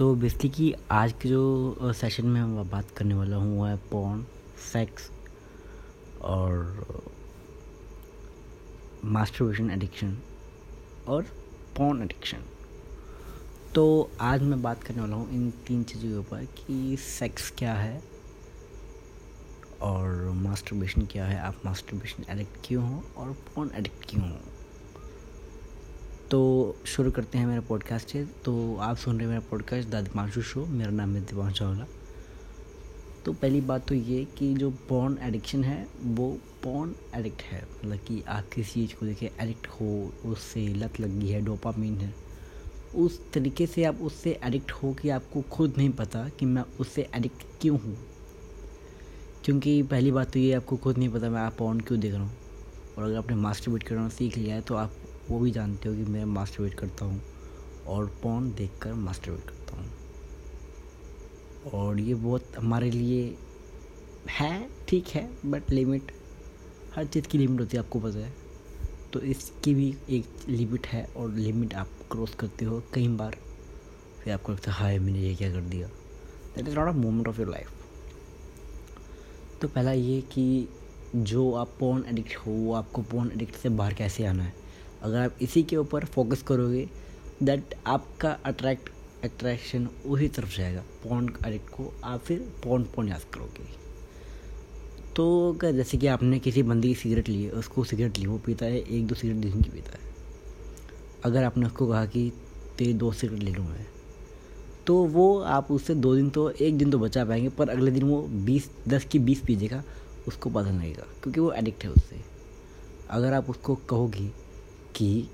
तो बेसिकली कि आज के जो सेशन में मैं बात करने वाला हूँ, वो है पॉन सेक्स और मास्टरबेशन एडिक्शन और पॉन एडिक्शन तो आज मैं बात करने वाला हूँ इन तीन चीज़ों के ऊपर कि सेक्स क्या है और मास्टरबेशन क्या है. आप मास्टरबेशन एडिक्ट क्यों हो और पॉन एडिक्ट क्यों हो? तो शुरू करते हैं मेरा पॉडकास्ट है तो आप सुन रहे हैं मेरा पॉडकास्ट द दिपांशु शो। मेरा नाम है दिपांशु चावला। तो पहली बात तो ये कि जो पॉन एडिक्शन है, वो पॉन एडिक्ट है। मतलब कि आप किसी चीज़ को देखे एडिक्ट हो, उससे लत लगी है डोपामीन है। उस तरीके से आप उससे एडिक्ट हो कि आपको खुद नहीं पता कि मैं उससे एडिक्ट क्यों हूँ। क्योंकि पहली बात तो ये आपको खुद नहीं पता, मैं आप पॉन क्यों देख रहा हूँ? और अगर आपने मास्टर करना सीख लिया है तो आप वो भी जानते हो कि मैं मास्टरबेट करता हूँ और पॉन देखकर मास्टरबेट करता हूँ। और ये बहुत हमारे लिए है, ठीक है बट लिमिट हर चीज़ की लिमिट होती है, आपको पता है। तो इसकी भी एक लिमिट है और लिमिट आप क्रॉस करते हो कई बार। फिर आपको लगता है, हाय, मैंने ये क्या कर दिया? That is not a moment of your life तो पहला ये कि जो आप पोन एडिक्ट हो वो आपको पोन एडिक्ट से बाहर कैसे आना है? अगर आप इसी के ऊपर फोकस करोगे दैट आपका अट्रैक्ट अट्रैक्शन उसी तरफ़ जाएगा। पॉन एडिक्ट को आप फिर पॉन पॉन याद करोगे। तो क्या जैसे कि आपने किसी बंदी की सिगरेट ली है उसको सिगरेट ली, वो पीता है, एक दो सिगरेट दिन की पीता है। अगर आपने उसको कहा कि तेरे दो सिगरेट ले लूँ मैं तो वो आप उससे दो दिन तो एक दिन तो बचा पाएँगे, पर अगले दिन वो बीस, दस की बीस पीजेगा उसको पता लगेगा, क्योंकि वो एडिक्ट है उससे। अगर आप उसको कहोगे कि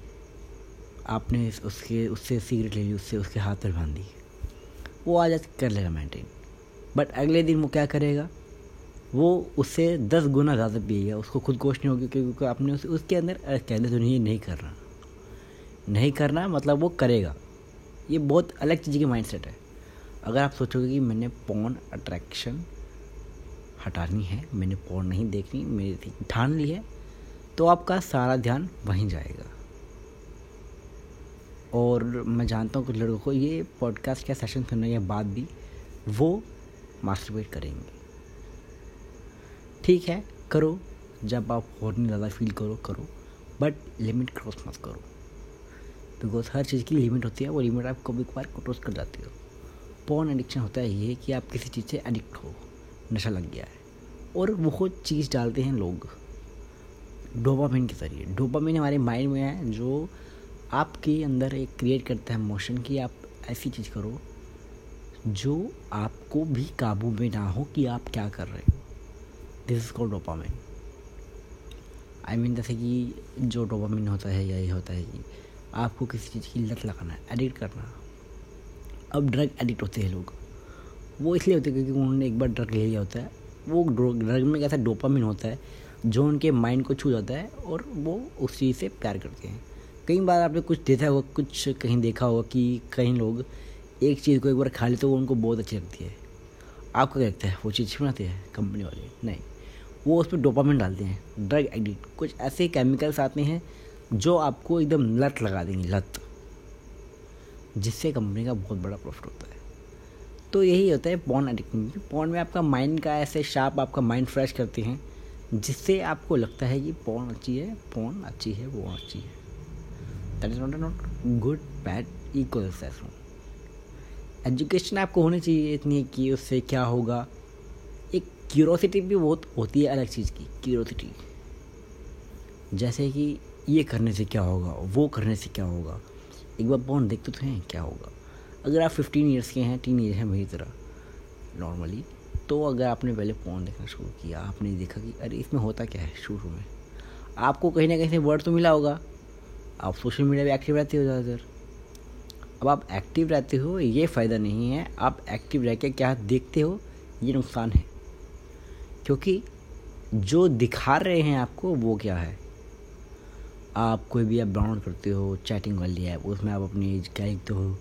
आपने उसके उससे सिगरेट ले ली उससे उसके हाथ पर बाँध दी। वो आ जाते कर लेगा मेंटेन बट अगले दिन वो क्या करेगा? वो उससे दस गुना ज़्यादा पिएगा। उसको खुद कोश नहीं होगी क्योंकि आपने उस, उसके अंदर कहने तो नहीं नहीं करना। नहीं करना मतलब वो करेगा। ये बहुत अलग चीज़ की माइंड सेट है। अगर आप सोचोगे कि मैंने पॉन अट्रैक्शन हटानी है मैंने पॉन नहीं देखनी मेरी ठान ली है तो आपका सारा ध्यान वहीं जाएगा। और मैं जानता हूँ कुछ लड़कों को ये पॉडकास्ट का सेशन सुनने के बाद भी वो मास्टरबेट करेंगे। ठीक है, करो। जब आप और नहीं ज़्यादा फील करो करो। बट लिमिट क्रॉस मत करो। बिकॉज़ हर चीज़ की लिमिट होती है, वो लिमिट आप कभी कभार क्रॉस कर जाती हो। पॉन एडिक्शन होता है ये कि आप किसी चीज़ से एडिक्ट हो। नशा लग गया है। और वो चीज़ डालते हैं लोग। डोपामिन के ज़रिए। डोपामिन हमारे माइंड में है जो आपके अंदर एक क्रिएट करता है मोशन कि आप ऐसी चीज़ करो जो आपको भी काबू में ना हो कि आप क्या कर रहे हो। This is called dopamine I mean जैसे कि जो डोपामिन होता है यही होता है कि आपको किसी चीज़ की लत लगाना है एडिक्ट करना अब ड्रग एडिक्ट होते हैं लोग। वो इसलिए होते हैं क्योंकि उन्होंने एक बार ड्रग ले लिया होता है। वो ड्रग में कैसा डोपामिन होता है जो उनके माइंड को छू जाता है और वो उस चीज़ से प्यार करते हैं। कई बार आपने कुछ देखा होगा, कुछ कहीं देखा होगा कि कई लोग एक चीज़ को एक बार खा लेते तो वो उनको बहुत अच्छी लगती है। आपको क्या लगता है, वो चीज़ बनाते हैं कंपनी वाले? नहीं। वो उस पर डोपामिन डालते हैं ड्रग एडिक्ट कुछ ऐसे केमिकल्स आते हैं जो आपको एकदम लत लगा देंगे, लत। जिससे कंपनी का बहुत बड़ा प्रॉफिट होता है। तो यही होता है पॉन एडिक्ट पॉन में आपका माइंड का ऐसे शार्प आपका माइंड फ्रेश करते हैं। जिससे आपको लगता है कि पॉन अच्छी है, पॉन अच्छी है, वो अच्छी है। That is not not good bad equal education आपको होनी चाहिए इतनी कि उससे क्या होगा। एक क्यूरोसिटी भी बहुत होती है अलग चीज़ की क्यूरोसिटी जैसे कि ये करने से क्या होगा, वो करने से क्या होगा। एक बार पॉन देखते तो हैं क्या होगा। अगर आप फिफ्टीन ईयर्स के हैं टीन ईयर हैं मेरी तरह नॉर्मली तो अगर आपने पहले फ़ोन देखना शुरू किया, आपने देखा कि, अरे, इसमें होता क्या है शुरू में? आपको कहीं ना कहीं से वर्ड तो मिला होगा। आप सोशल मीडिया पर एक्टिव रहते हो ज़्यादातर। अब आप एक्टिव रहते हो, ये फ़ायदा नहीं है। आप एक्टिव रह के क्या देखते हो, ये नुकसान है। क्योंकि जो दिखा रहे हैं आपको, वो क्या है? आप कोई भी ऐप डाउनलोड करते हो चैटिंग वाली ऐप उसमें आप अपनी एज क्या लिखते हो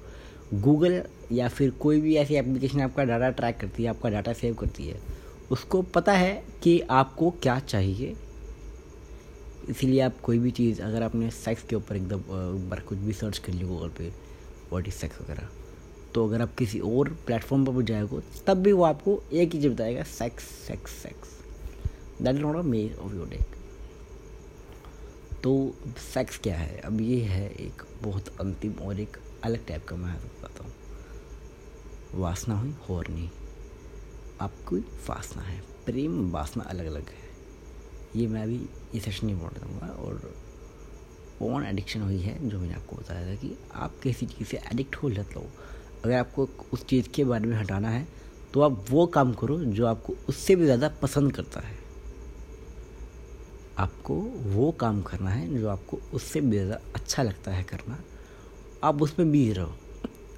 गूगल या फिर कोई भी ऐसी एप्लीकेशन आपका डाटा ट्रैक करती है, आपका डाटा सेव करती है, उसको पता है कि आपको क्या चाहिए। इसीलिए आप कोई भी चीज़, अगर आपने सेक्स के ऊपर एकदम बार कुछ भी सर्च कर लिया गूगल पे वॉट इज़ सेक्स वगैरह तो अगर आप किसी और प्लेटफॉर्म पर भी जाएगा, तब भी वो आपको एक ही चीज़ बताएगा sex sex sex that is not a may of your deck तो सेक्स क्या है? अब ये है एक बहुत अंतिम और एक अलग टाइप का मैं बताता हूँ। वासना हुई और नहीं आपकी वासना है। प्रेम वासना अलग अलग है। ये मैं अभी ये सेशन नहीं बोल दूँगा और पॉन एडिक्शन हुई है जो मैंने आपको बताया था कि आप किसी चीज़ से एडिक्ट हो लत लो अगर आपको उस चीज़ के बारे में हटाना है तो आप वो काम करो जो आपको उससे भी ज़्यादा पसंद करता है। आपको वो काम करना है जो आपको उससे भी ज़्यादा अच्छा लगता है करना। आप उसमें बिज़ी रहो।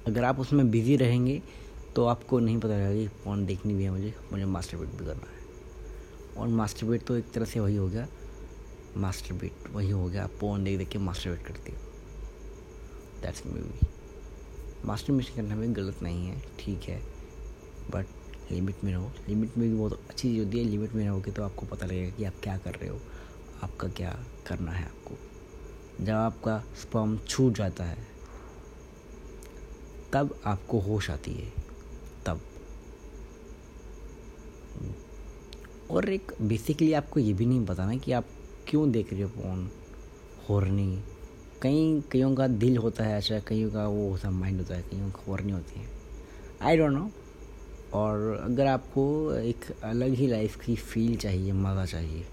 अगर आप उसमें बिज़ी रहेंगे तो आपको नहीं पता लगेगा कि फ़ोन देखनी भी है मुझे। मुझे मास्टर बेट भी करना है। और मास्टर बेट तो एक तरह से वही हो गया। मास्टर बेट वही हो गया। आप फ़ोन देख देख के मास्टर बेट करते हो। दैट्स मास्टर मिशन करना भी गलत नहीं है। ठीक है। बट लिमिट में रहो। लिमिट में भी बहुत अच्छी चीज़ होती है। लिमिट में रहोगे तो आपको पता लगेगा कि आप क्या कर रहे हो। आपका क्या करना है आपको। जब आपका स्पर्म छूट जाता है तब आपको होश आती है? तब। और एक बेसिकली आपको ये भी नहीं पता ना कि आप क्यों देख रहे हो फ़ोन? हॉर्नी। कई, कईयों का दिल होता है अच्छा कईयों का वो होता है माइंड होता है, कईयों का हॉर्नी होती है। आई डोंट नो और अगर आपको एक अलग ही लाइफ की फील चाहिए, मज़ा चाहिए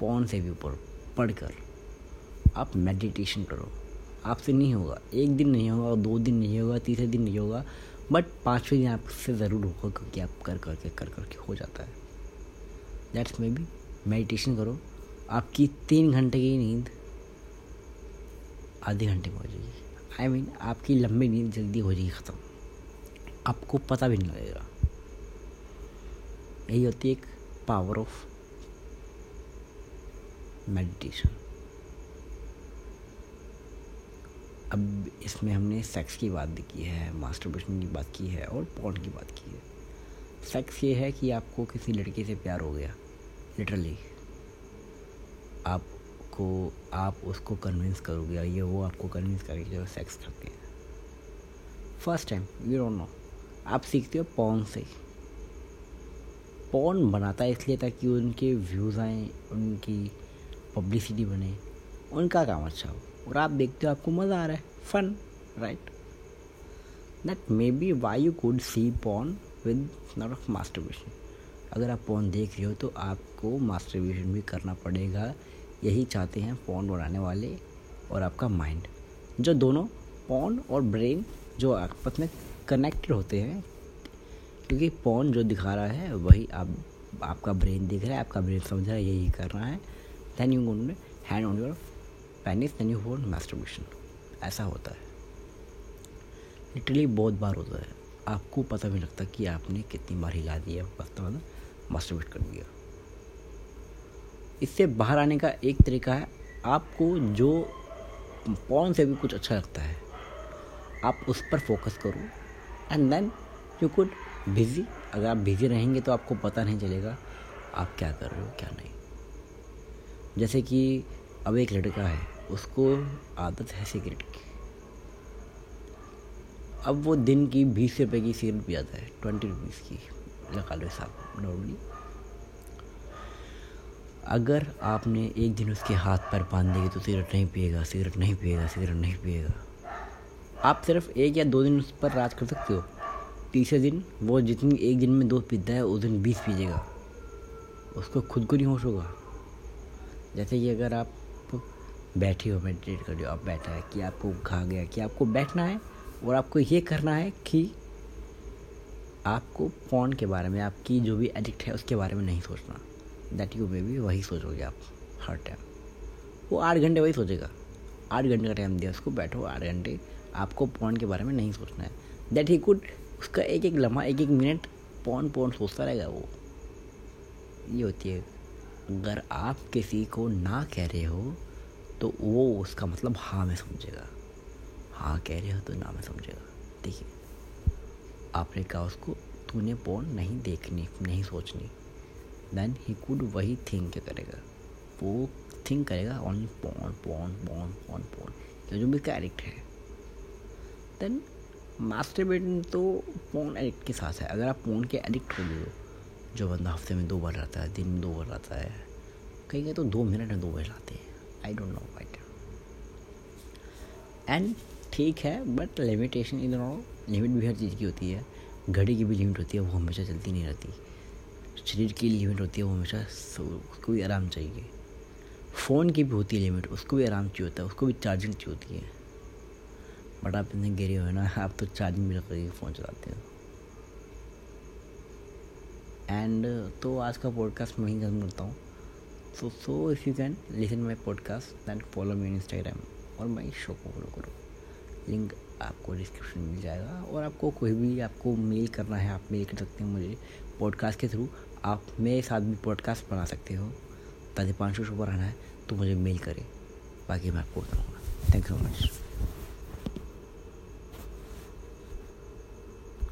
पौन से भी ऊपर पढ़कर आप मेडिटेशन करो। आपसे नहीं होगा। एक दिन नहीं होगा और दो दिन नहीं होगा, तीसरे दिन नहीं होगा बट पाँचवें दिन आपसे ज़रूर होगा क्योंकि आप कर करके कर करके हो जाता है। दैट्स मे बी मेडिटेशन करो। आपकी तीन घंटे की नींद आधे घंटे में हो जाएगी। आई मीन आपकी लंबी नींद जल्दी हो जाएगी, ख़त्म। आपको पता भी नहीं लगेगा। यही होती है एक पावर ऑफ़ मेडिटेशन अब इसमें हमने सेक्स की बात की है मास्टरबेशन की बात की है और पॉन की बात की है। सेक्स ये है कि आपको किसी लड़के से प्यार हो गया लिटरली आपको, आप उसको कन्विंस करोगे या ये वो आपको कन्विंस करेगी जब सेक्स करते हैं। First time you don't know आप सीखते हो पॉन से पॉन बनाता है इसलिए ताकि उनके व्यूज़ आएँ, उनकी पब्लिसिटी बने, उनका काम अच्छा हो। और आप देखते हो आपको मज़ा आ रहा है। Fun right that may be why you could see porn with not of masturbation अगर आप पॉन देख रहे हो तो आपको मास्टरबेशन भी करना पड़ेगा। यही चाहते हैं पॉन बनाने वाले और आपका माइंड जो दोनों पॉन और ब्रेन जो आपस में कनेक्टेड होते हैं, क्योंकि पॉन जो दिखा रहा है, वही आप, आपका ब्रेन दिख रहा है, आपका ब्रेन समझ रहा है, यही करना है। Then you going to hand your penis then you hold ऐसा होता है। लिटरली बहुत बार होता है। आपको पता भी लगता कि आपने कितनी बार हिला दिया बस तो मास्टरबेट कर दिया। इससे बाहर आने का एक तरीका है, आपको जो पॉन से भी कुछ अच्छा लगता है, आप उस पर फोकस करो। And then you could busy अगर आप बिज़ी रहेंगे तो आपको पता नहीं चलेगा आप क्या कर रहे हो, क्या नहीं। जैसे कि अब एक लड़का है उसको आदत है सिगरेट की। अब वो दिन की बीस रुपए की सिगरेट पी जाता है ट्वेंटी रुपीज़ की लगा लो हिसाब नॉर्मली अगर आपने एक दिन उसके हाथ पर बाँध देगी तो सिगरेट नहीं पिएगा सिगरेट नहीं पिएगा सिगरेट नहीं पिएगा। आप सिर्फ़ एक या दो दिन उस पर राज कर सकते हो। तीसरे दिन वो जितनी एक दिन में दो पीता है, उस दिन बीस पीजिएगा। उसको खुद को नहीं होश होगा। जैसे कि अगर आप बैठे हो मेडिटेट कर रहे हो आप बैठा है कि आपको खा गया, कि आपको बैठना है और आपको ये करना है कि आपको फ़ोन के बारे में, आपकी जो भी एडिक्ट है उसके बारे में नहीं सोचना। दैट यू मे भी वही सोचोगे आप हर टाइम वो आठ घंटे वही सोचेगा। आठ घंटे का टाइम दिया उसको, बैठो आठ घंटे। आपको फ़ोन के बारे में नहीं सोचना है। दैट ही कुड उसका एक एक लम्हा, एक एक मिनट पौन पौन सोचता रहेगा वो। ये होती है, अगर आप किसी को ना कह रहे हो तो वो उसका मतलब हाँ में समझेगा। हाँ कह रहे हो तो ना में समझेगा। देखिए, आपने कहा उसको, तूने पोन नहीं देखनी, नहीं सोचनी। देन ही कुड वही थिंक करेगा। वो थिंक करेगा ओनली पोन पोन पोन पोन पोन जो भी एडिक्ट है। देन मास्टरबेटिंग तो फ़ोन एडिक्ट के साथ है। अगर आप फ़ोन के एडिक्ट हो गए हो, जो बंदा हफ़्ते में दो बार रहता है, दिन में दो बार रहता है, कहीं कहीं तो दो मिनट में दो बार लाते हैं। I don't know white and ठीक है बट लिमिटेशन इन दोनों लिमिट भी हर चीज़ की होती है। घड़ी की भी लिमिट होती है, वो हमेशा चलती नहीं रहती। शरीर की लिमिट होती है, वो हमेशा उसको भी आराम चाहिए। फ़ोन की भी होती है लिमिट उसको भी आराम चाहिए होता है, उसको भी चार्जिंग चाहिए होती है। बट आप इतने गिरे हो ना, आप तो चार्जिंग भी रख फ़ोन चलाते हो। एंड तो आज का पॉडकास्ट मैं ही खत्म करता हूँ। So so if you can listen my podcast then follow me Instagram और माई शो को फॉलो करो। लिंक आपको डिस्क्रिप्शन मिल जाएगा और आपको कोई भी आपको मेल करना है, आप मेल कर सकते हैं मुझे पॉडकास्ट के थ्रू आप मेरे साथ भी पॉडकास्ट बना सकते हो। ताकि पाँच सौ शो पर आना है तो मुझे मेल करें। बाकी मैं आपको बताऊँगा। Thank you so much